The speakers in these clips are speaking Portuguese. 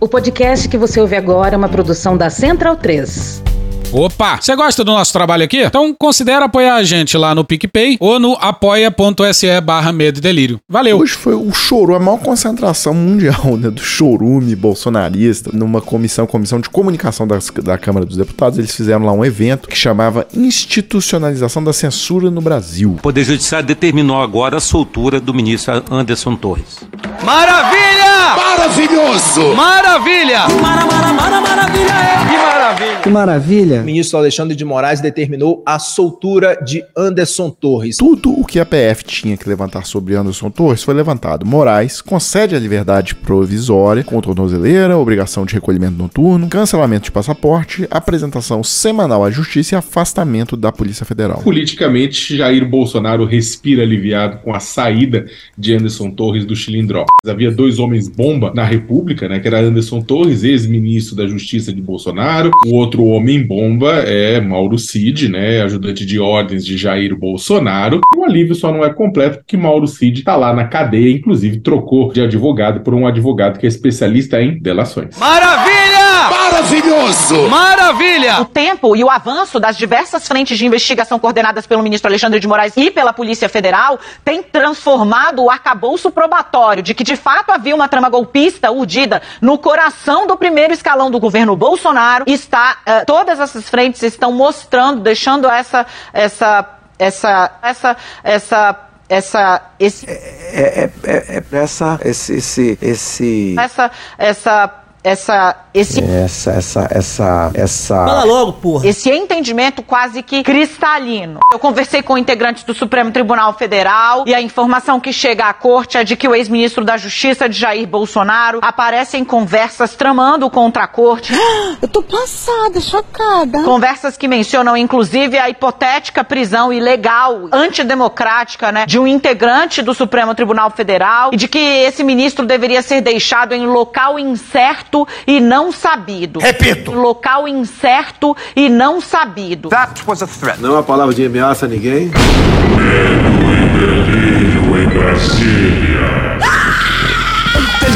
O podcast que você ouve agora é uma produção da Central 3. Opa! Você gosta do nosso trabalho aqui? Então considere apoiar a gente lá no PicPay ou no apoia.se barra medo e delírio. Valeu! Hoje foi o choro, a maior concentração mundial né, do chorume bolsonarista numa comissão, comissão de comunicação das, da Câmara dos Deputados. Eles fizeram lá um evento que chamava Institucionalização da Censura no Brasil. O Poder Judiciário determinou agora a soltura do ministro Anderson Torres. Maravilha! Maravilhoso! Maravilha! Mara, mara, mara, maravilha! É. Que maravilha! Que maravilha! O ministro Alexandre de Moraes determinou a soltura de Anderson Torres. Tudo o que a PF tinha que levantar sobre Anderson Torres foi levantado. Moraes concede a liberdade provisória, com tornozeleira, obrigação de recolhimento noturno, cancelamento de passaporte, apresentação semanal à justiça e afastamento da Polícia Federal. Politicamente, Jair Bolsonaro respira aliviado com a saída de Anderson Torres do Chilindró. Havia dois homens bomba na República, né, que era Anderson Torres, ex-ministro da Justiça de Bolsonaro, o outro homem bomba é Mauro Cid, né, ajudante de ordens de Jair Bolsonaro. O alívio só não é completo porque Mauro Cid está lá na cadeia, inclusive trocou de advogado por um advogado que é especialista em delações. Maravilha! Maravilhoso! Maravilha! O tempo e o avanço das diversas frentes de investigação coordenadas pelo ministro Alexandre de Moraes e pela Polícia Federal tem transformado o arcabouço probatório de que de fato havia uma trama golpista urdida no coração do primeiro escalão do governo Bolsonaro. Está uh, todas essas frentes estão mostrando, deixando essa essa essa essa essa essa esse é, é, é, é essa esse esse esse essa essa essa esse essa essa essa essa Fala logo, porra. Esse entendimento quase que cristalino. Eu conversei com integrantes do Supremo Tribunal Federal e a informação que chega à corte é de que o ex-ministro da Justiça de Jair Bolsonaro aparece em conversas tramando contra a corte. Eu tô passada, chocada. Conversas que mencionam inclusive a hipotética prisão ilegal, antidemocrática, né, de um integrante do Supremo Tribunal Federal e de que esse ministro deveria ser deixado em local incerto e não sabido. Repito. Local incerto e não sabido. That was a threat. Não é uma palavra de ameaça a ninguém.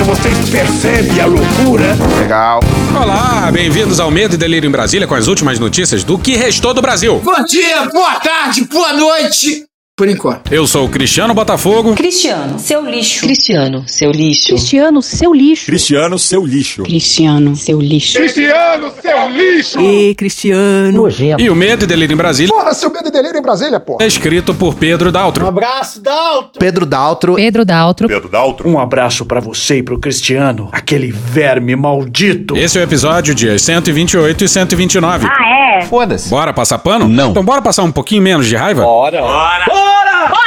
Vocês percebem a loucura? Legal. Olá, bem-vindos ao Medo e Delírio em Brasília com as últimas notícias do que restou do Brasil. Bom dia, boa tarde, boa noite. Por enquanto. Eu sou o Cristiano Botafogo. Cristiano, seu lixo. Cristiano, seu lixo. Cristiano, seu lixo. Cristiano, seu lixo. Cristiano, seu lixo. Cristiano, seu lixo. E Cristiano. Nojento. E o Medo e Delírio em Brasília. Porra, seu Medo e Delírio em Brasília, porra. É escrito por Pedro Daltro. Um abraço, Daltro. Pedro Daltro. Pedro Daltro. Pedro Daltro. Um abraço para você e pro Cristiano, aquele verme maldito. Esse é o episódio dias 128 e 129. Ah, é? Foda-se. Bora passar pano? Não. Então bora passar um pouquinho menos de raiva? Bora. Bora. Bora! Bora! A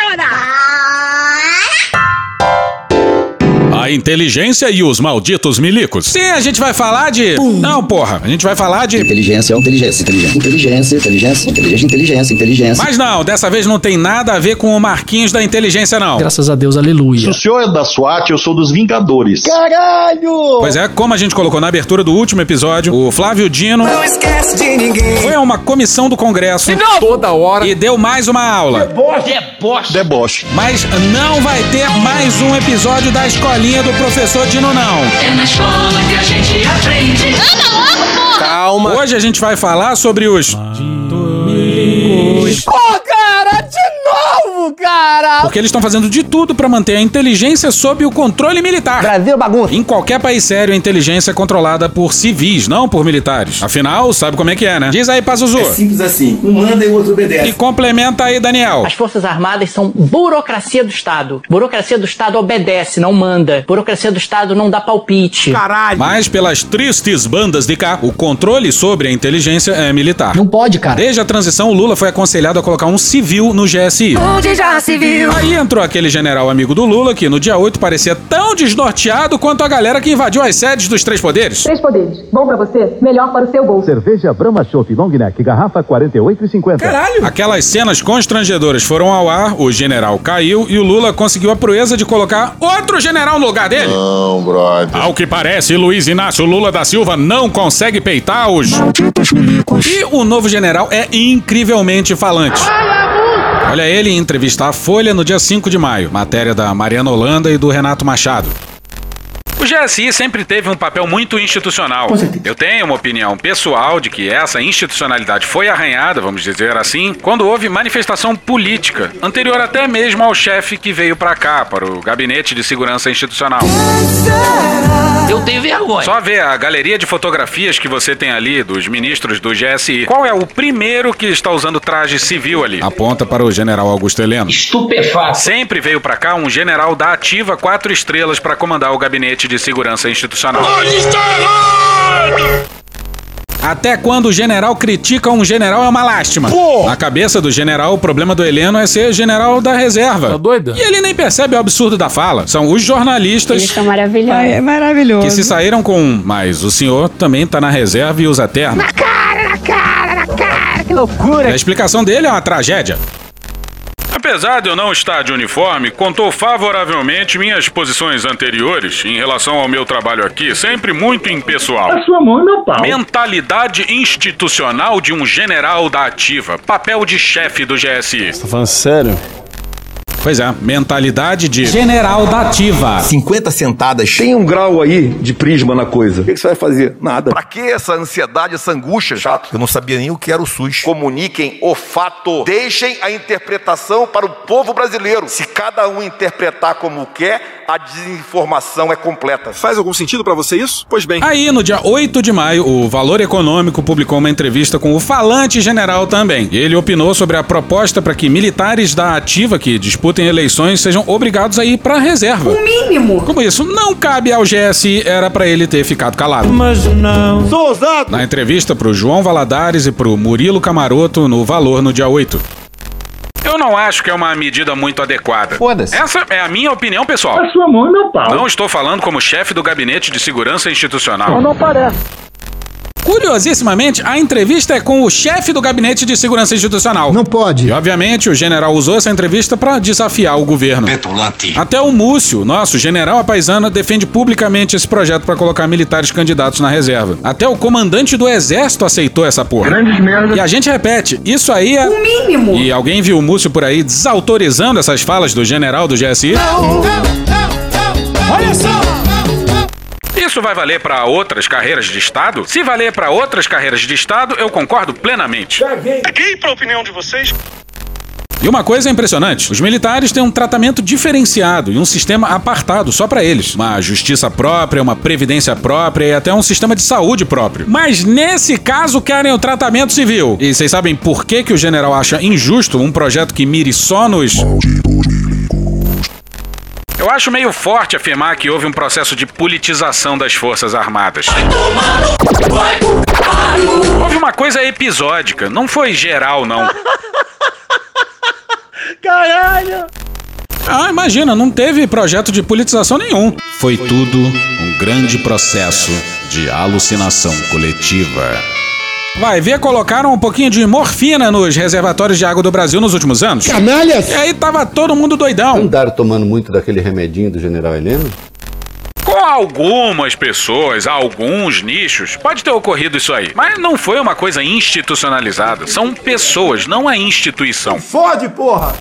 inteligência e os malditos milicos. Sim, a gente vai falar de. Não, porra. A gente vai falar de. Inteligência, inteligência, inteligência, inteligência, inteligência, inteligência, inteligência, inteligência. Mas não, dessa vez não tem nada a ver com o Marquinhos da inteligência, não. Graças a Deus, aleluia. Se o senhor é da SWAT, eu sou dos Vingadores. Caralho! Pois é, como a gente colocou na abertura do último episódio, o Flávio Dino. Não esquece de ninguém. Foi a uma comissão do Congresso. Toda hora. E deu mais uma aula. Deboche. Deboche. Mas não vai ter mais um episódio da escolinha do professor Dino, não. É na escola que a gente aprende. Anda logo, porra! Calma. Hoje a gente vai falar sobre os. Pô, cara, de novo, cara! Porque eles estão fazendo de tudo pra manter a inteligência sob o controle militar. Brasil bagunça. Em qualquer país sério, a inteligência é controlada por civis, não por militares. Afinal, sabe como é que é, né? Diz aí, Pazuzu. É simples assim. Um manda e o outro obedece. E complementa aí, Daniel. As Forças Armadas são burocracia do Estado. Burocracia do Estado obedece, não manda. Burocracia do Estado não dá palpite. Caralho. Mas pelas tristes bandas de cá, o controle sobre a inteligência é militar. Não pode, cara. Desde a transição, o Lula foi aconselhado a colocar um civil no GSI. Onde já se viu? Aí entrou aquele general amigo do Lula que no dia 8 parecia tão desnorteado quanto a galera que invadiu as sedes dos três poderes. Três poderes. Bom pra você, melhor para o seu bolso. Cerveja Brahma Chopp Long Neck, garrafa 48,50. Caralho! Aquelas cenas constrangedoras foram ao ar, o general caiu e o Lula conseguiu a proeza de colocar outro general no lugar dele. Não, brother. Ao que parece, Luiz Inácio Lula da Silva não consegue peitar os. E o novo general é incrivelmente falante. Olha ele em entrevista à Folha no dia 5 de maio. Matéria da Mariana Holanda e do Renato Machado. O GSI sempre teve um papel muito institucional. Eu tenho uma opinião pessoal de que essa institucionalidade foi arranhada, vamos dizer assim, quando houve manifestação política, anterior até mesmo ao chefe que veio para cá, para o Gabinete de Segurança Institucional. Eu tenho vergonha. Só ver a galeria de fotografias que você tem ali dos ministros do GSI. Qual é o primeiro que está usando traje civil ali? Aponta para o general Augusto Heleno. Estupefato. Sempre veio para cá um general da ativa quatro estrelas para comandar o gabinete de segurança institucional. Até quando o general critica um general é uma lástima. Na cabeça do general, o problema do Heleno é ser general da reserva. Tá doido? E ele nem percebe o absurdo da fala. São os jornalistas Eles são maravilhosos. É maravilhoso. que se saíram com. Mas o senhor também tá na reserva e usa terno. Cara, na cara, na cara, que loucura. A explicação dele é uma tragédia. Apesar de eu não estar de uniforme, contou favoravelmente minhas posições anteriores em relação ao meu trabalho aqui, sempre muito impessoal. A sua mão e meu pau. Mentalidade institucional de um general da ativa, papel de chefe do GSI. Tá falando sério? Pois é, mentalidade de general da ativa. 50 sentadas. Tem um grau aí de prisma na coisa. O que, você vai fazer? Nada. Pra que essa ansiedade, essa angústia? Chato. Eu não sabia nem o que era o SUS. Comuniquem o fato. Deixem a interpretação para o povo brasileiro. Se cada um interpretar como quer, a desinformação é completa. Faz algum sentido pra você isso? Pois bem. Aí, no dia 8 de maio, o Valor Econômico publicou uma entrevista com o falante general também. Ele opinou sobre a proposta para que militares da ativa que disputem eleições sejam obrigados a ir para reserva. O mínimo. Como isso não cabe ao GSI, era para ele ter ficado calado. Mas não. Sou ousado. Na entrevista pro João Valadares e pro Murilo Camaroto no Valor no dia 8. Eu não acho que é uma medida muito adequada. Foda-se. Essa é a minha opinião pessoal. A sua mão e meu pau. Não estou falando como chefe do Gabinete de Segurança Institucional. Não, não parece. Curiosissimamente, a entrevista é com o chefe do Gabinete de Segurança Institucional. Não pode. E, obviamente, o general usou essa entrevista para desafiar o governo. Petulante. Até o Múcio, nosso general apaisana, defende publicamente esse projeto para colocar militares candidatos na reserva. Até o comandante do exército aceitou essa porra. Grandes merda. E a gente repete, isso aí é... O mínimo. E alguém viu o Múcio por aí desautorizando essas falas do general do GSI? Olha só. Isso vai valer para outras carreiras de Estado? Se valer para outras carreiras de Estado, eu concordo plenamente. Caguei pra opinião de vocês. E uma coisa é impressionante: os militares têm um tratamento diferenciado e um sistema apartado só para eles. Uma justiça própria, uma previdência própria e até um sistema de saúde próprio. Mas nesse caso querem o tratamento civil. E vocês sabem por que, que o general acha injusto um projeto que mire só nos. Eu acho meio forte afirmar que houve um processo de politização das Forças Armadas. Houve uma coisa episódica, não foi geral, não. Caralho. Ah, imagina, não teve projeto de politização nenhum. Foi tudo um grande processo de alucinação coletiva. Vai ver, colocaram um pouquinho de morfina nos reservatórios de água do Brasil nos últimos anos. Canalhas! E aí tava todo mundo doidão. Andaram tomando muito daquele remedinho do general Heleno? Com algumas pessoas, alguns nichos, pode ter ocorrido isso aí. Mas não foi uma coisa institucionalizada. São pessoas, não a instituição. Fode, porra.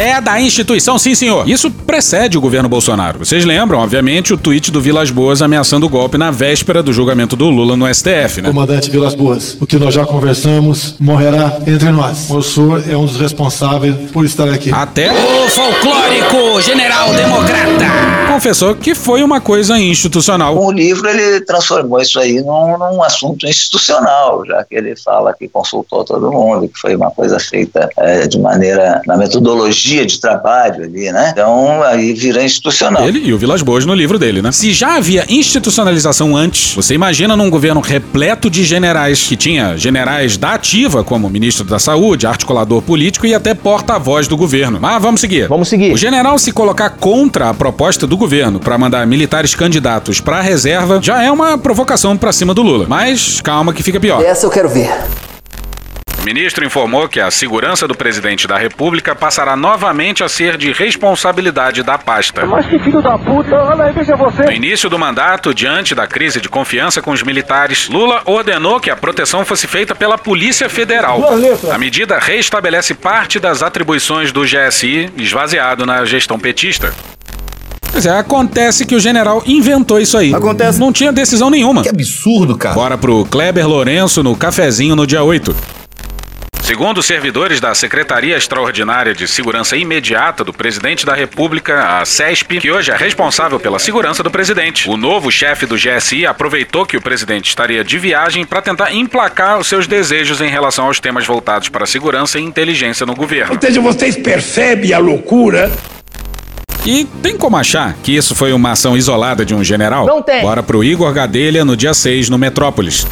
É da instituição, sim, senhor. Isso precede o governo Bolsonaro. Vocês lembram, obviamente, o tweet do Vilas Boas ameaçando o golpe na véspera do julgamento do Lula no STF, né? Comandante Vilas Boas, o que nós já conversamos morrerá entre nós. O senhor é um dos responsáveis por estar aqui. Até O folclórico general democrata. confessou que foi uma coisa institucional. O livro, ele transformou isso aí num, num assunto institucional, já que ele fala que consultou todo mundo, que foi uma coisa feita é, de maneira, na metodologia de trabalho ali, né? Então, aí vira institucional. Ele e o Vilas Boas no livro dele, né? Se já havia institucionalização antes, você imagina num governo repleto de generais, que tinha generais da ativa, como ministro da Saúde, articulador político e até porta-voz do governo. Mas vamos seguir. Vamos seguir. O general se colocar contra a proposta do governo para mandar militares candidatos para a reserva já é uma provocação para cima do Lula. Mas calma que fica pior. Essa eu quero ver. O ministro informou que a segurança do presidente da República passará novamente a ser de responsabilidade da pasta. Mas que filho da puta. Olha aí, veja você. No início do mandato, diante da crise de confiança com os militares, Lula ordenou que a proteção fosse feita pela Polícia Federal. A medida restabelece parte das atribuições do GSI, esvaziado na gestão petista. Pois é, acontece que o general inventou isso aí. Acontece. Não tinha decisão nenhuma. Que absurdo, cara. Bora pro Kleber Lourenço no cafezinho no dia 8. Segundo servidores da Secretaria Extraordinária de Segurança Imediata do Presidente da República, a CESP, que hoje é responsável pela segurança do presidente, o novo chefe do GSI aproveitou que o presidente estaria de viagem para tentar emplacar os seus desejos em relação aos temas voltados para segurança e inteligência no governo. Ou seja, vocês percebem a loucura? E tem como achar que isso foi uma ação isolada de um general? Não tem. Bora pro Igor Gadelha no dia 6 no Metrópolis.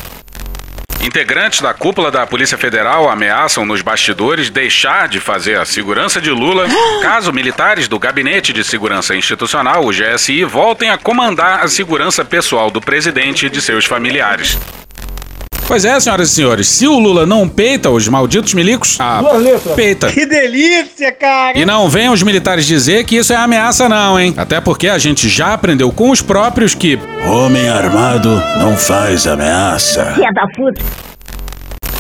Integrantes da cúpula da Polícia Federal ameaçam nos bastidores deixar de fazer a segurança de Lula caso militares do Gabinete de Segurança Institucional, o GSI, voltem a comandar a segurança pessoal do presidente e de seus familiares. Pois é, senhoras e senhores, se o Lula não peita os malditos milicos, ah, peita. Que delícia, cara! E não venham os militares dizer que isso é ameaça, não, hein? Até porque a gente já aprendeu com os próprios que homem armado não faz ameaça. Filha da puta.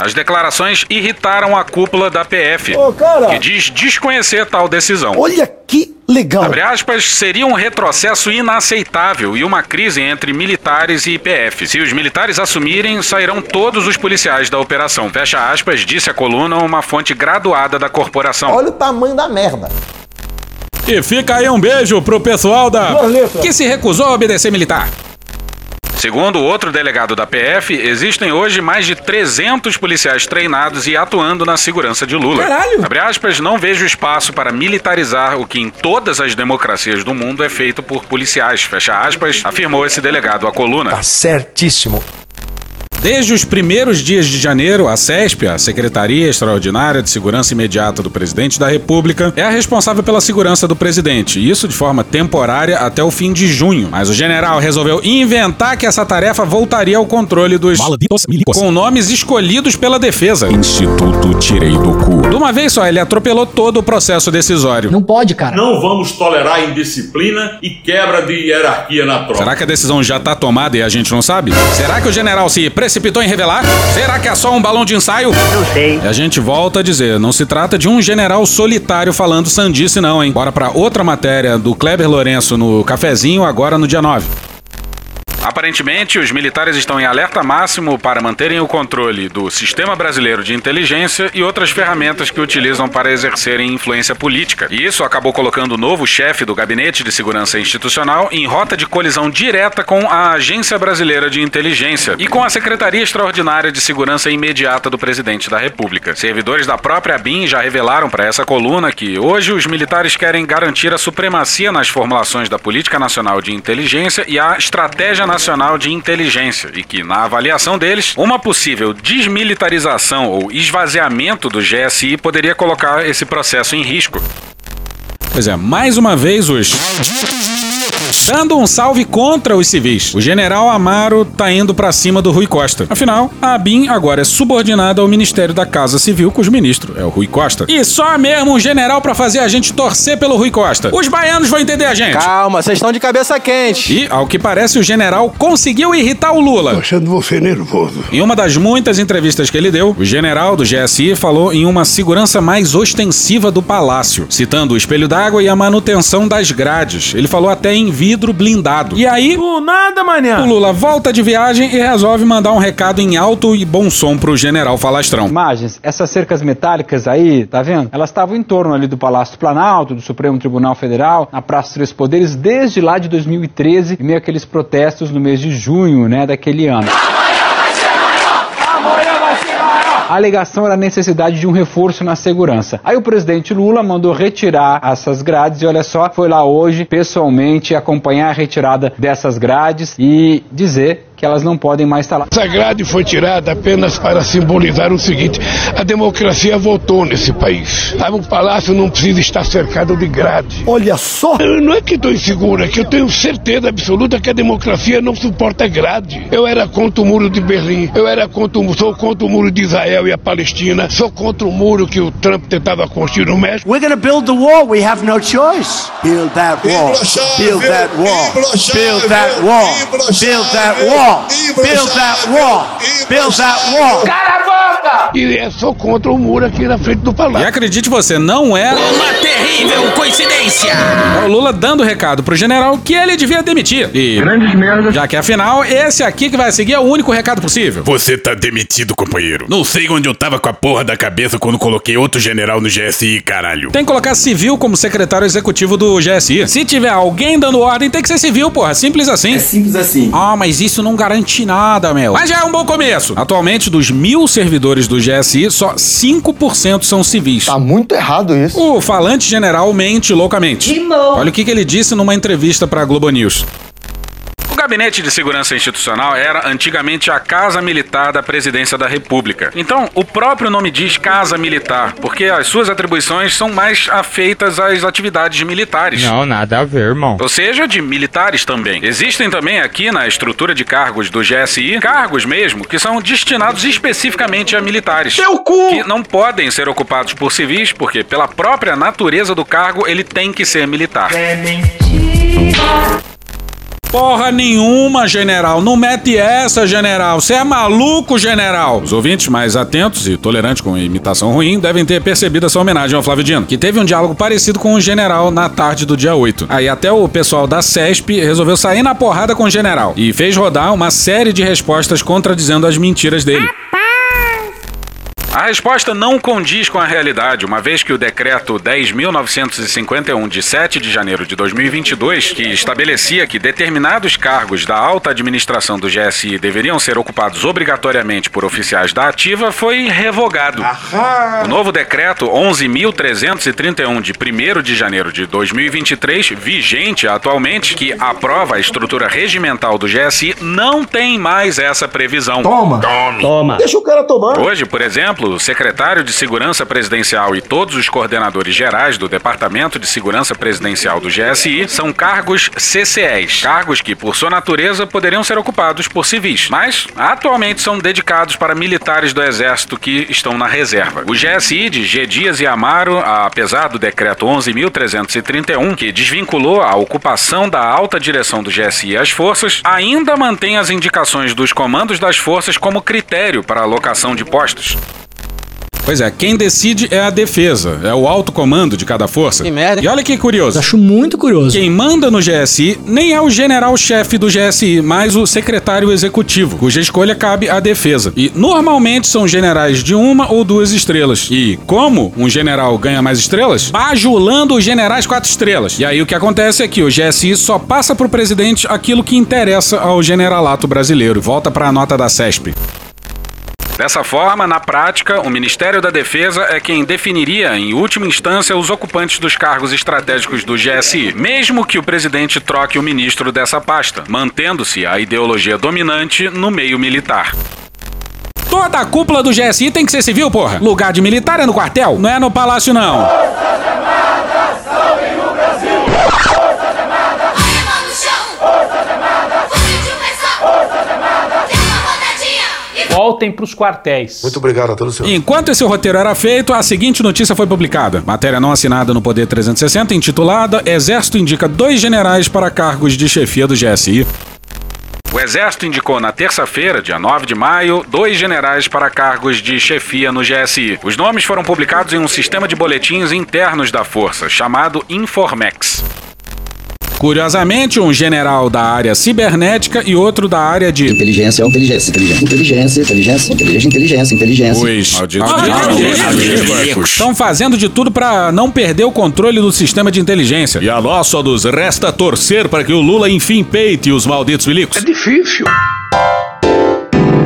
As declarações irritaram a cúpula da PF, Ô, que diz desconhecer tal decisão. Olha que legal. Abre aspas, seria um retrocesso inaceitável e uma crise entre militares e PF. Se os militares assumirem, sairão todos os policiais da operação. Fecha aspas, disse a coluna uma fonte graduada da corporação. Olha o tamanho da merda. E fica aí um beijo pro pessoal da. Que se recusou a obedecer militar. Segundo outro delegado da PF, existem hoje mais de 300 policiais treinados e atuando na segurança de Lula. Caralho! Abre aspas, não vejo espaço para militarizar o que em todas as democracias do mundo é feito por policiais. Fecha aspas, afirmou esse delegado à coluna. Tá certíssimo. Desde os primeiros dias de janeiro, a CESP, a Secretaria Extraordinária de Segurança Imediata do Presidente da República, é a responsável pela segurança do presidente, isso de forma temporária até o fim de junho. Mas o general resolveu inventar que essa tarefa voltaria ao controle dos Malditos milicos. com nomes escolhidos pela defesa. Instituto Tirei do Cu. De uma vez só, ele atropelou todo o processo decisório. Não pode, cara. Não vamos tolerar indisciplina e quebra de hierarquia na tropa. Será que a decisão já tá tomada e a gente não sabe? Será que o general se precipitou em revelar? Será que é só um balão de ensaio? Não sei. E a gente volta a dizer, não se trata de um general solitário falando sandice não, hein? Bora pra outra matéria do Kleber Lourenço no cafezinho agora no dia 9. Aparentemente, os militares estão em alerta máximo para manterem o controle do Sistema Brasileiro de Inteligência e outras ferramentas que utilizam para exercerem influência política. E isso acabou colocando o novo chefe do Gabinete de Segurança Institucional em rota de colisão direta com a Agência Brasileira de Inteligência e com a Secretaria Extraordinária de Segurança Imediata do Presidente da República. Servidores da própria BIM já revelaram para essa coluna que hoje os militares querem garantir a supremacia nas formulações da Política Nacional de Inteligência e a Estratégia Nacional de Inteligência e que, na avaliação deles, uma possível desmilitarização ou esvaziamento do GSI poderia colocar esse processo em risco. Pois é, mais uma vez os dando um salve contra os civis. O general Amaro tá indo pra cima do Rui Costa. Afinal, a ABIN agora é subordinada ao Ministério da Casa Civil, cujo ministro é o Rui Costa. E só mesmo um general pra fazer a gente torcer pelo Rui Costa. Os baianos vão entender a gente. Calma, vocês estão de cabeça quente. E, ao que parece, o general conseguiu irritar o Lula. Tô achando você nervoso. Em uma das muitas entrevistas que ele deu, o general do GSI falou em uma segurança mais ostensiva do palácio, citando o espelho d'água e a manutenção das grades. Ele falou até em vidro blindado. E aí, Do nada, manhã. o Lula volta de viagem e resolve mandar um recado em alto e bom som pro general falastrão. Imagens, essas cercas metálicas aí, tá vendo? Elas estavam em torno ali do Palácio do Planalto, do Supremo Tribunal Federal, na Praça dos Três Poderes, desde lá de 2013, em meio àqueles protestos no mês de junho, né, daquele ano. A alegação era a necessidade de um reforço na segurança. Aí o presidente Lula mandou retirar essas grades e olha só, foi lá hoje pessoalmente acompanhar a retirada dessas grades e dizer que elas não podem mais estar lá. Essa grade foi tirada apenas para simbolizar o seguinte: a democracia voltou nesse país. Sabe, o palácio não precisa estar cercado de grade. Olha só. Eu não é que estou inseguro, é que eu tenho certeza absoluta que a democracia não suporta grade. Eu era contra o muro de Berlim, eu era contra o, sou contra o muro de Israel e a Palestina, sou contra o muro que o Trump tentava construir no México. We're gonna build the wall. We have no choice. Build that wall. Build that wall. Build that wall. Build that wall. Build that wall. Build that wall. Caravana! faca! E é só contra o muro aqui na frente do E palácio. acredite você, não é Uma terrível coincidência! É o Lula dando recado pro general que ele devia demitir. E. Já que afinal, esse aqui que vai seguir é o único recado possível. Você tá demitido, companheiro. Não sei onde eu tava com a porra da cabeça quando coloquei outro general no GSI, caralho. Tem que colocar civil como secretário executivo do GSI. Se tiver alguém dando ordem, tem que ser civil, porra. Simples assim. É simples assim. Ah, mas isso não garante nada, meu. Mas já é um bom começo. Atualmente, dos mil servidores do GSI, só 5% são civis. Tá muito errado isso. O falante general mente loucamente. Olha o que, que ele disse numa entrevista pra Globo News. O Gabinete de Segurança Institucional era antigamente a Casa Militar da Presidência da República. Então, o próprio nome diz Casa Militar, porque as suas atribuições são mais afeitas às atividades militares. Não, nada a ver, irmão. Ou seja, de militares também. Existem também aqui na estrutura de cargos do GSI, cargos mesmo, que são destinados especificamente a militares. Seu cu! Que não podem ser ocupados por civis, porque pela própria natureza do cargo, ele tem que ser militar. Porra nenhuma, general. Não mete essa, general. Você é maluco, general. Os ouvintes mais atentos e tolerantes com imitação ruim devem ter percebido essa homenagem ao Flávio Dino, que teve um diálogo parecido com o general na tarde do dia 8. Aí até o pessoal da CESP resolveu sair na porrada com o general e fez rodar uma série de respostas contradizendo as mentiras dele. A resposta não condiz com a realidade, uma vez que o decreto 10.951 de 7 de janeiro de 2022, que estabelecia que determinados cargos da alta administração do GSI deveriam ser ocupados obrigatoriamente por oficiais da ativa, foi revogado. O novo decreto 11.331 de 1 de janeiro de 2023, vigente atualmente, que aprova a estrutura regimental do GSI, não tem mais essa previsão. Toma. Toma. Deixa o cara tomar. Hoje, por exemplo, o secretário de Segurança Presidencial e todos os coordenadores gerais do Departamento de Segurança Presidencial do GSI são cargos CCEs, cargos que, por sua natureza, poderiam ser ocupados por civis, mas atualmente são dedicados para militares do Exército que estão na reserva. O GSI de G. Dias e Amaro, apesar do decreto 11.331, que desvinculou a ocupação da alta direção do GSI às forças, ainda mantém as indicações dos comandos das forças como critério para a alocação de postos. Pois é, quem decide é a defesa, é o alto comando de cada força. Que merda. E olha que curioso. Acho muito curioso. Quem manda no GSI nem é o general-chefe do GSI, mas o secretário executivo, cuja escolha cabe à defesa. E normalmente são generais de uma ou duas estrelas. E como um general ganha mais estrelas? Bajulando os generais quatro estrelas. E aí o que acontece é que o GSI só passa pro presidente aquilo que interessa ao generalato brasileiro. Volta para a nota da CESP. Dessa forma, na prática, o Ministério da Defesa é quem definiria, em última instância, os ocupantes dos cargos estratégicos do GSI, mesmo que o presidente troque o ministro dessa pasta, mantendo-se a ideologia dominante no meio militar. Toda a cúpula do GSI tem que ser civil, porra. Lugar de militar é no quartel, não é no palácio, não. Voltem pros quartéis. Muito obrigado a todos os Enquanto esse roteiro era feito, a seguinte notícia foi publicada. Matéria não assinada no Poder 360, intitulada Exército indica dois generais para cargos de chefia do GSI. O Exército indicou na terça-feira, dia 9 de maio, dois generais para cargos de chefia no GSI. Os nomes foram publicados em um sistema de boletins internos da Força, chamado Informex. Curiosamente, um general da área cibernética e outro da área de. Inteligência, inteligência, inteligência, inteligência, inteligência, inteligência, inteligência, inteligência. Os malditos estão fazendo de tudo para não perder o controle do sistema de inteligência. E a nós só nos resta torcer para que o Lula enfim peite os malditos milicos. É difícil.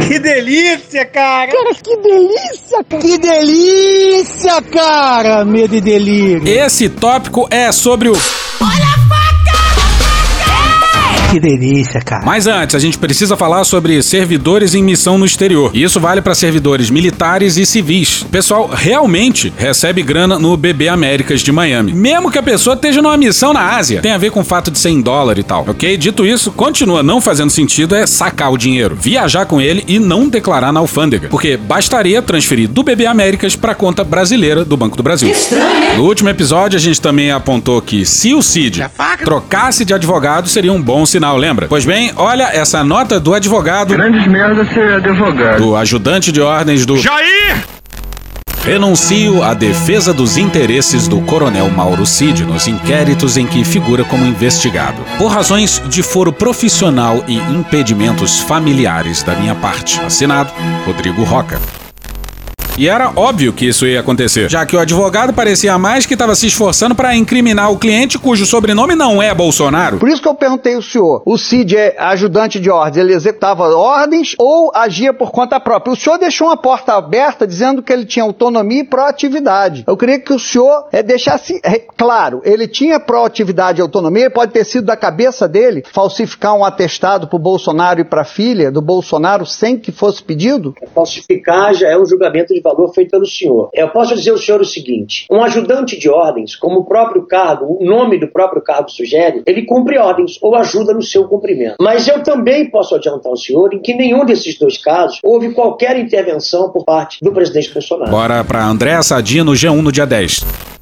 Que delícia, cara! Cara, que delícia, cara! Que delícia, cara! Medo e delírio. Esse tópico é sobre o. Que delícia, cara. Mas antes, a gente precisa falar sobre servidores em missão no exterior. E isso vale para servidores militares e civis. O pessoal realmente recebe grana no BB Américas de Miami. Mesmo que a pessoa esteja numa missão na Ásia. Tem a ver com o fato de ser em dólar e tal, ok? Dito isso, continua não fazendo sentido é sacar o dinheiro, viajar com ele e não declarar na alfândega. Porque bastaria transferir do BB Américas para conta brasileira do Banco do Brasil. Estranho, No último episódio, a gente também apontou que se o Cid trocasse de advogado, seria um bom sinal final, lembra? Pois bem, olha essa nota do advogado. Grandes merda ser advogado. Do ajudante de ordens do. Jair! Renuncio à defesa dos interesses do coronel Mauro Cid nos inquéritos em que figura como investigado, por razões de foro profissional e impedimentos familiares da minha parte. Assinado Rodrigo Roca. E era óbvio que isso ia acontecer, já que o advogado parecia mais que estava se esforçando para incriminar o cliente cujo sobrenome não é Bolsonaro. Por isso que eu perguntei ao senhor: o Cid é ajudante de ordens, ele executava ordens ou agia por conta própria? O senhor deixou uma porta aberta dizendo que ele tinha autonomia e proatividade. Eu queria que o senhor é, deixasse é, claro: ele tinha proatividade e autonomia, pode ter sido da cabeça dele falsificar um atestado para o Bolsonaro e para a filha do Bolsonaro sem que fosse pedido? Falsificar já é um julgamento de valor feito pelo senhor. Eu posso dizer ao senhor o seguinte: um ajudante de ordens, como o próprio cargo, o nome do próprio cargo sugere, ele cumpre ordens ou ajuda no seu cumprimento. Mas eu também posso adiantar ao senhor em que nenhum desses dois casos houve qualquer intervenção por parte do presidente Bolsonaro. Bora para André Sadino, G1 no dia 10.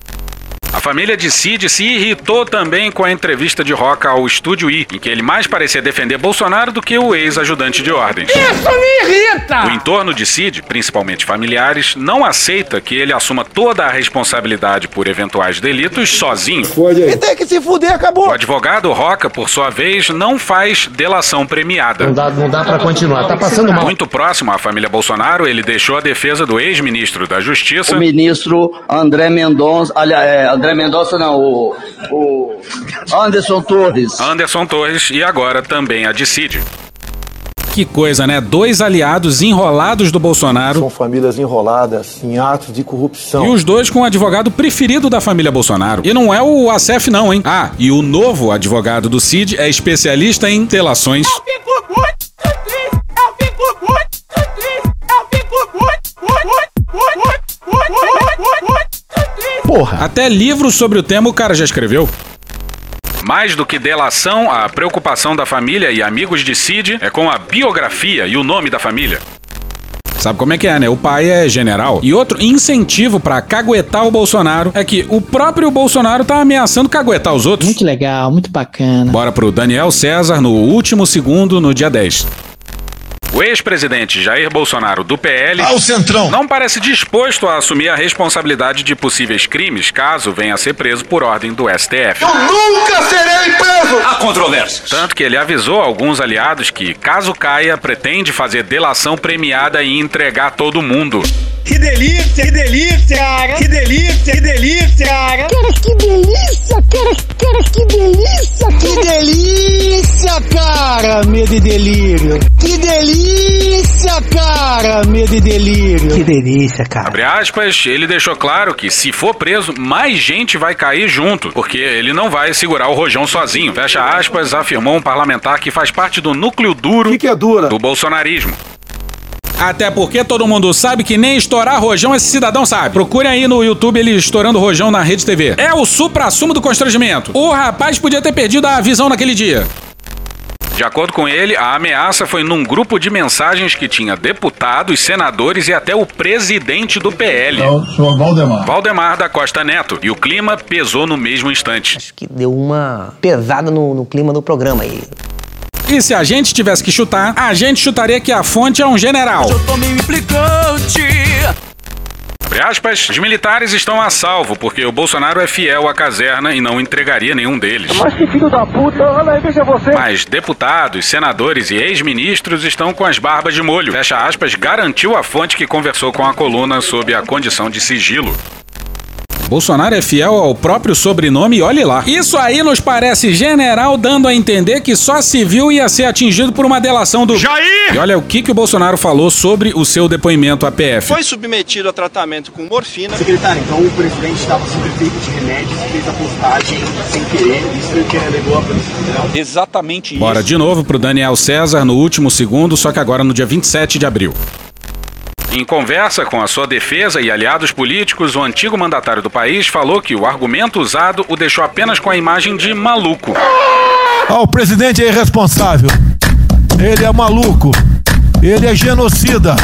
A família de Cid se irritou também com a entrevista de Roca ao Estúdio I, em que ele mais parecia defender Bolsonaro do que o ex-ajudante de ordens. Isso me irrita! O entorno de Cid, principalmente familiares, não aceita que ele assuma toda a responsabilidade por eventuais delitos sozinho. E tem que se fuder, acabou. O advogado Roca, por sua vez, não faz delação premiada. Não dá, não dá para continuar, tá passando mal. Muito próximo à família Bolsonaro, ele deixou a defesa do ex-ministro da Justiça. O ministro André Mendonça, aliás, é, André Mendonça não, o, o Anderson Torres. Anderson Torres e agora também a de Cid. Que coisa, né? Dois aliados enrolados do Bolsonaro. São famílias enroladas em atos de corrupção. E os dois com o advogado preferido da família Bolsonaro. E não é o Acef, não, hein? Ah, e o novo advogado do Cid é especialista em delações. Eu Porra. Até livro sobre o tema o cara já escreveu. Mais do que delação, a preocupação da família e amigos de Cid é com a biografia e o nome da família. Sabe como é que é, né? O pai é general. E outro incentivo para caguetar o Bolsonaro é que o próprio Bolsonaro tá ameaçando caguetar os outros. Muito legal, muito bacana. Bora pro Daniel César no último segundo, no dia 10. O ex-presidente Jair Bolsonaro do PL Ao centrão. não parece disposto a assumir a responsabilidade de possíveis crimes caso venha a ser preso por ordem do STF. Eu nunca serei preso! Há controvérsias. Tanto que ele avisou alguns aliados que, caso caia, pretende fazer delação premiada e entregar todo mundo. Que delícia, que delícia, cara. Que delícia, que delícia, cara. Cara, que delícia, cara. Cara, que delícia. Que delícia, cara. Medo e delírio. Que delícia, cara. Medo e delírio. Que delícia, cara. Abre aspas, ele deixou claro que se for preso, mais gente vai cair junto, porque ele não vai segurar o rojão sozinho. Fecha aspas, afirmou um parlamentar que faz parte do núcleo duro que que é dura? do bolsonarismo. Até porque todo mundo sabe que nem estourar rojão esse cidadão sabe. Procure aí no YouTube ele estourando rojão na Rede TV. É o supra-sumo do constrangimento. O rapaz podia ter perdido a visão naquele dia. De acordo com ele, a ameaça foi num grupo de mensagens que tinha deputados, senadores e até o presidente do PL. Eu sou Valdemar. Valdemar da Costa Neto. E o clima pesou no mesmo instante. Acho que deu uma pesada no, no clima do programa aí. E se a gente tivesse que chutar, a gente chutaria que a fonte é um general. Eu tô meio implicante. Abre aspas, os militares estão a salvo, porque o Bolsonaro é fiel à caserna e não entregaria nenhum deles. Mas que filho da puta, olha aí, veja você. Mas deputados, senadores e ex-ministros estão com as barbas de molho. Fecha aspas, garantiu a fonte que conversou com a coluna sob a condição de sigilo. Bolsonaro é fiel ao próprio sobrenome e olhe lá. Isso aí nos parece general dando a entender que só civil ia ser atingido por uma delação do Jair! E olha o que, que o Bolsonaro falou sobre o seu depoimento à PF. Foi submetido a tratamento com morfina. Secretário, então o presidente estava sob efeito de remédios fez a postagem sem querer. Isso que alegou a Federal. Exatamente isso. Bora de novo pro Daniel César no último segundo, só que agora no dia 27 de abril. Em conversa com a sua defesa e aliados políticos, o antigo mandatário do país falou que o argumento usado o deixou apenas com a imagem de maluco. Ah, o presidente é irresponsável. Ele é maluco. Ele é genocida.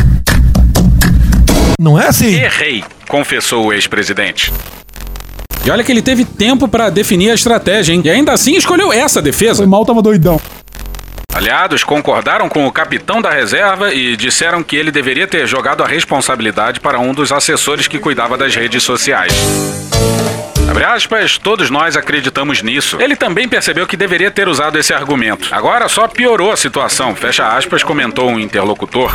Não é assim? Errei, confessou o ex-presidente. E olha que ele teve tempo para definir a estratégia, hein? E ainda assim escolheu essa defesa. Foi mal, tava doidão. Aliados concordaram com o capitão da reserva e disseram que ele deveria ter jogado a responsabilidade para um dos assessores que cuidava das redes sociais. Abre aspas, todos nós acreditamos nisso. Ele também percebeu que deveria ter usado esse argumento. Agora só piorou a situação, fecha aspas, comentou um interlocutor.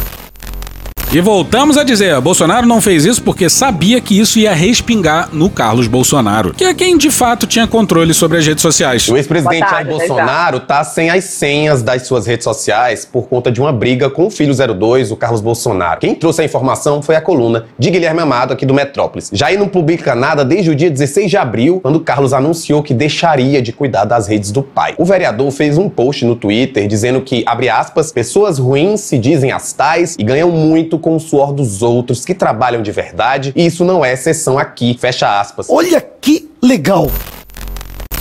E voltamos a dizer, Bolsonaro não fez isso porque sabia que isso ia respingar no Carlos Bolsonaro, que é quem de fato tinha controle sobre as redes sociais. O ex-presidente Jair Bolsonaro tá sem as senhas das suas redes sociais por conta de uma briga com o filho 02, o Carlos Bolsonaro. Quem trouxe a informação foi a coluna de Guilherme Amado aqui do Metrópolis. Jair não publica nada desde o dia 16 de abril, quando Carlos anunciou que deixaria de cuidar das redes do pai. O vereador fez um post no Twitter dizendo que, abre aspas, pessoas ruins se dizem as tais e ganham muito com o suor dos outros que trabalham de verdade, e isso não é exceção aqui, fecha aspas. Olha que legal!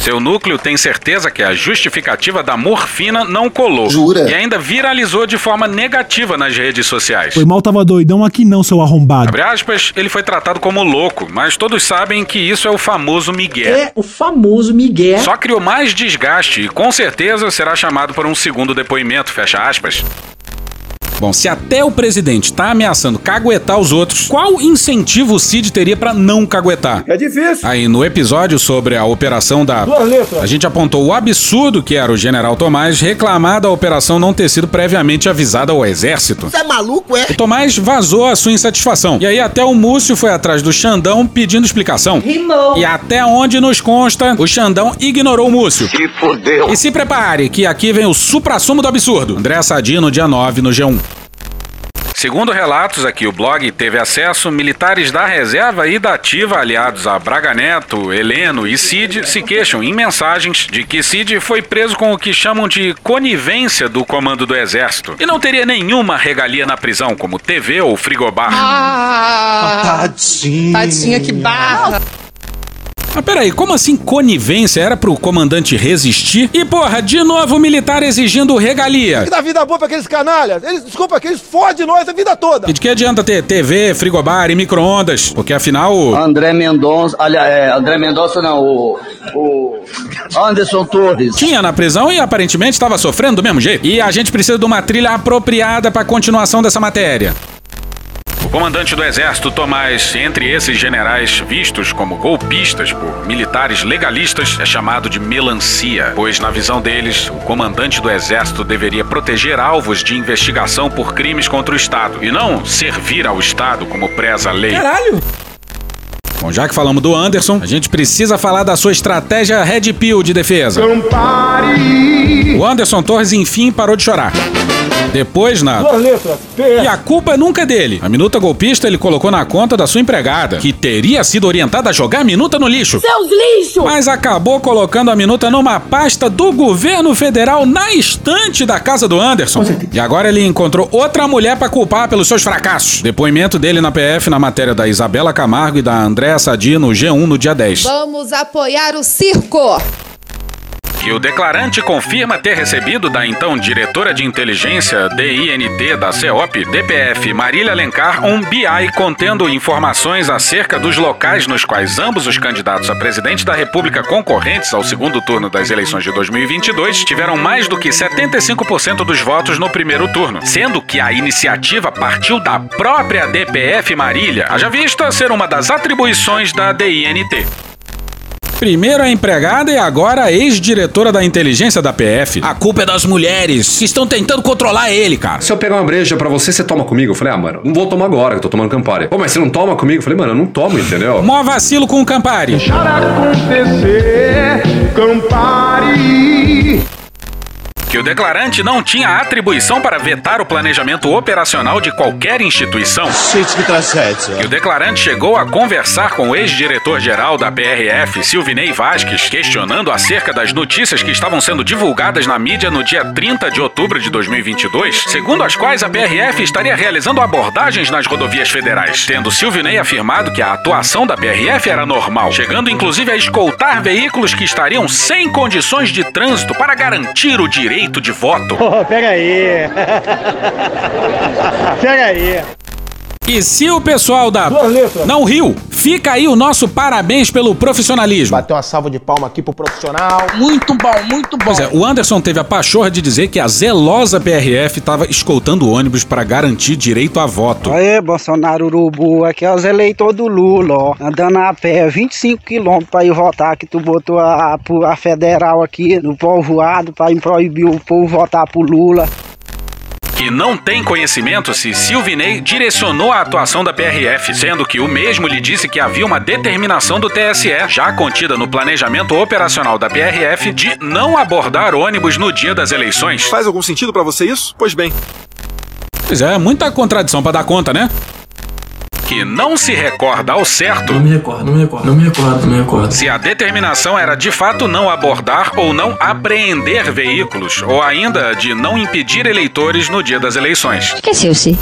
Seu núcleo tem certeza que a justificativa da morfina não colou. Jura? E ainda viralizou de forma negativa nas redes sociais. Foi mal, tava doidão aqui não, seu arrombado. Abre aspas, ele foi tratado como louco, mas todos sabem que isso é o famoso Miguel. É o famoso Miguel. Só criou mais desgaste e com certeza será chamado por um segundo depoimento, fecha aspas. Bom, se até o presidente tá ameaçando caguetar os outros, qual incentivo o Cid teria pra não caguetar? É difícil. Aí no episódio sobre a operação da. Duas letras. A gente apontou o absurdo que era o general Tomás reclamar da operação não ter sido previamente avisada ao exército. Você é maluco, é? O Tomás vazou a sua insatisfação. E aí até o Múcio foi atrás do Xandão pedindo explicação. Rimou. E até onde nos consta, o Xandão ignorou o Múcio. Se fodeu. E se prepare, que aqui vem o supra-sumo do absurdo. André Sadino, dia 9, no G1. Segundo relatos aqui, o blog teve acesso, militares da reserva e da ativa aliados a Braga Neto, Heleno e Cid se queixam em mensagens de que Cid foi preso com o que chamam de conivência do comando do exército e não teria nenhuma regalia na prisão, como TV ou frigobar. Ah, Tadinho. tadinha, que barra. Mas peraí, como assim conivência? Era pro comandante resistir? E porra, de novo o militar exigindo regalia. Que dá vida boa pra aqueles canalhas. Eles, desculpa, que eles fodem nós a vida toda. E de que adianta ter TV, frigobar e micro-ondas? Porque afinal o... André Mendonça, aliás, é, André Mendonça não, o, o Anderson Torres. Tinha na prisão e aparentemente estava sofrendo do mesmo jeito. E a gente precisa de uma trilha apropriada para a continuação dessa matéria. Comandante do exército Tomás, entre esses generais vistos como golpistas por militares legalistas, é chamado de melancia, pois na visão deles, o comandante do exército deveria proteger alvos de investigação por crimes contra o Estado e não servir ao Estado como preza a lei. Caralho. Bom, já que falamos do Anderson, a gente precisa falar da sua estratégia Red Pill de defesa. O Anderson Torres enfim parou de chorar. Depois, na. Duas letras. E a culpa nunca é dele. A minuta golpista ele colocou na conta da sua empregada, que teria sido orientada a jogar a minuta no lixo. Seus lixos! Mas acabou colocando a minuta numa pasta do governo federal na estante da casa do Anderson. E agora ele encontrou outra mulher pra culpar pelos seus fracassos. Depoimento dele na PF na matéria da Isabela Camargo e da Andréa Sadi no G1 no dia 10. Vamos apoiar o circo! Que o declarante confirma ter recebido da então diretora de inteligência DINT da CEOP, DPF Marília Alencar, um BI contendo informações acerca dos locais nos quais ambos os candidatos a presidente da República concorrentes ao segundo turno das eleições de 2022 tiveram mais do que 75% dos votos no primeiro turno, sendo que a iniciativa partiu da própria DPF Marília, haja vista ser uma das atribuições da DINT. Primeiro a empregada e agora a ex-diretora da inteligência da PF. A culpa é das mulheres que estão tentando controlar ele, cara. Se eu pegar uma breja pra você, você toma comigo? Eu falei, ah, mano, não vou tomar agora, que eu tô tomando Campari. Pô, mas você não toma comigo? Eu falei, mano, eu não tomo, entendeu? Mó vacilo com o Campari. acontecer, Campari. Que o declarante não tinha atribuição para vetar o planejamento operacional de qualquer instituição. Que o declarante chegou a conversar com o ex-diretor-geral da PRF, Silvinei Vasques, questionando acerca das notícias que estavam sendo divulgadas na mídia no dia 30 de outubro de 2022, segundo as quais a PRF estaria realizando abordagens nas rodovias federais, tendo Silvinei afirmado que a atuação da PRF era normal, chegando inclusive a escoltar veículos que estariam sem condições de trânsito para garantir o direito de voto. Oh, pega aí. E se o pessoal da. Duas letras. Não riu, Fica aí o nosso parabéns pelo profissionalismo. Bateu uma salva de palma aqui pro profissional. Muito bom, muito bom. Pois é, o Anderson teve a pachorra de dizer que a zelosa PRF estava escoltando o ônibus para garantir direito a voto. Aê, Bolsonaro Urubu, aqui é os eleitores do Lula, ó. Andando a pé 25 quilômetros pra ir votar, que tu botou a, a, a federal aqui no povoado pra proibir o povo votar pro Lula que não tem conhecimento se Silvinei direcionou a atuação da PRF, sendo que o mesmo lhe disse que havia uma determinação do TSE, já contida no planejamento operacional da PRF, de não abordar ônibus no dia das eleições. Faz algum sentido para você isso? Pois bem. Pois é, muita contradição para dar conta, né? Que não se recorda ao certo. Não me recordo, não me recordo, não me recordo, não me recordo. Se a determinação era de fato não abordar ou não apreender veículos, ou ainda de não impedir eleitores no dia das eleições. Esqueceu-se.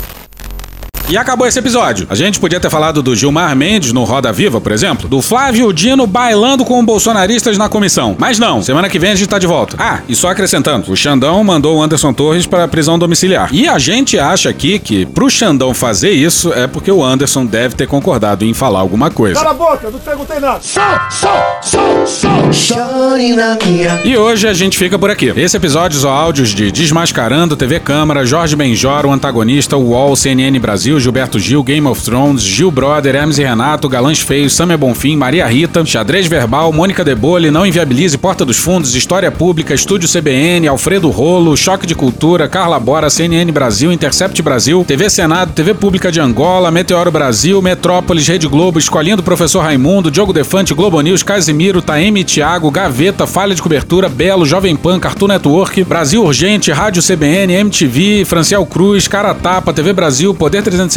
E acabou esse episódio. A gente podia ter falado do Gilmar Mendes no Roda Viva, por exemplo, do Flávio Dino bailando com bolsonaristas na comissão. Mas não, semana que vem a gente tá de volta. Ah, e só acrescentando, o Xandão mandou o Anderson Torres para prisão domiciliar. E a gente acha aqui que pro Xandão fazer isso é porque o Anderson deve ter concordado em falar alguma coisa. Cala a boca, não perguntei nada. Só, só, só, só, chore na minha. E hoje a gente fica por aqui. Esse episódio usou áudios de Desmascarando, TV Câmara, Jorge Benjor, o antagonista, o UOL, CNN Brasil, Gilberto Gil, Game of Thrones, Gil Brother, Hermes e Renato, Galãs Feios, Samia Bonfim, Maria Rita, Xadrez Verbal, Mônica Debole, Não Inviabilize, Porta dos Fundos, História Pública, Estúdio CBN, Alfredo Rolo, Choque de Cultura, Carla Bora, CNN Brasil, Intercept Brasil, TV Senado, TV Pública de Angola, Meteoro Brasil, Metrópolis, Rede Globo, Escolinha do Professor Raimundo, Diogo Defante, Globo News, Casimiro, Taeme, Thiago, Gaveta, Falha de Cobertura, Belo, Jovem Pan, Cartoon Network, Brasil Urgente, Rádio CBN, MTV, Franciel Cruz, Cara Tapa, TV Brasil, Poder 360,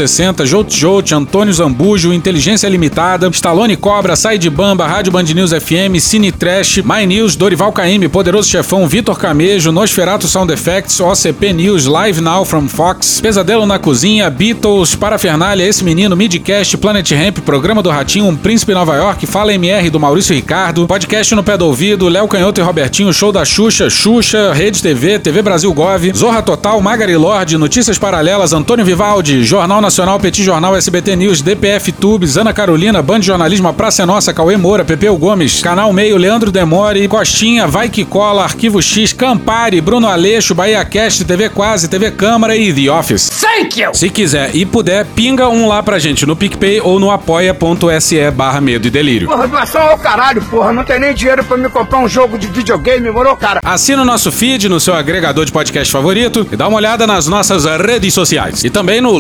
Jout Jout, Antônio Zambujo, Inteligência Limitada, Stallone Cobra, Sai de Bamba, Rádio Band News FM, Cine Trash, My News, Dorival Caymmi, Poderoso Chefão, Vitor Camejo, Nosferato Sound Effects, OCP News, Live Now from Fox, Pesadelo na Cozinha, Beatles, Parafernália, Esse Menino, Midcast, Planet Ramp, Programa do Ratinho, Um Príncipe Nova York, Fala MR do Maurício Ricardo, Podcast no Pé do Ouvido, Léo Canhoto e Robertinho, Show da Xuxa, Xuxa, Rede TV, TV Brasil Gov, Zorra Total, Magari Lorde, Notícias Paralelas, Antônio Vivaldi, Jornal Nacional, Petit Jornal, SBT News, DPF Tubes, Ana Carolina, Band Jornalismo, A Praça é Nossa, Cauê Moura, Pepeu Gomes, Canal Meio, Leandro Demore, Costinha, Vai Que Cola, Arquivo X, Campari, Bruno Aleixo, Bahia Cast, TV Quase, TV Câmara e The Office. Thank you! Se quiser e puder, pinga um lá pra gente no PicPay ou no apoia.se barra medo e delírio. Porra, doação ao caralho, porra. Não tem nem dinheiro pra me comprar um jogo de videogame, morou, cara? Assina o nosso feed no seu agregador de podcast favorito e dá uma olhada nas nossas redes sociais. E também no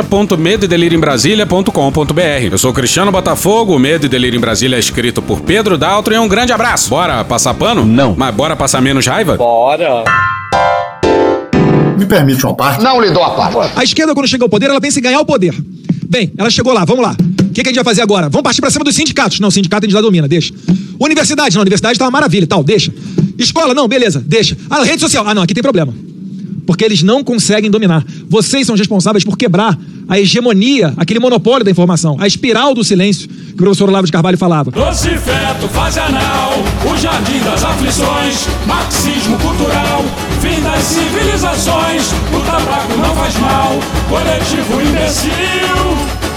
loja.medoedelirioembrasilha.com.br. Eu sou Cristiano Botafogo, o Medo e Delírio em Brasília é escrito por Pedro Daltro e um grande abraço. Bora passar pano? Não. Mas bora passar menos raiva? Bora. Me permite uma parte? Não lhe dou a parte. A esquerda, quando chega ao poder, ela pensa em ganhar o poder. Bem, ela chegou lá, vamos lá. O que, que a gente vai fazer agora? Vamos partir pra cima dos sindicatos. Não, sindicato a gente já domina, deixa. Universidade, não, universidade tá uma maravilha, tal, deixa. Escola, não, beleza, deixa. Ah, rede social, ah, não, aqui tem problema. Porque eles não conseguem dominar. Vocês são responsáveis por quebrar a hegemonia, aquele monopólio da informação, a espiral do silêncio que o professor Olavo de Carvalho falava. Doce feto faz anal, o jardim das aflições, marxismo cultural, fim das civilizações, o tabaco não faz mal, coletivo imbecil.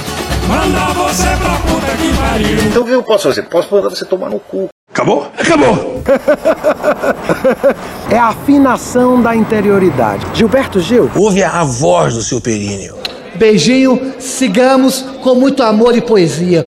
Manda você pra puta que pariu. Então o que eu posso fazer? Posso mandar você tomar no cu. Acabou? Acabou! é a afinação da interioridade. Gilberto Gil. Ouve a voz do seu períneo. Beijinho, sigamos com muito amor e poesia.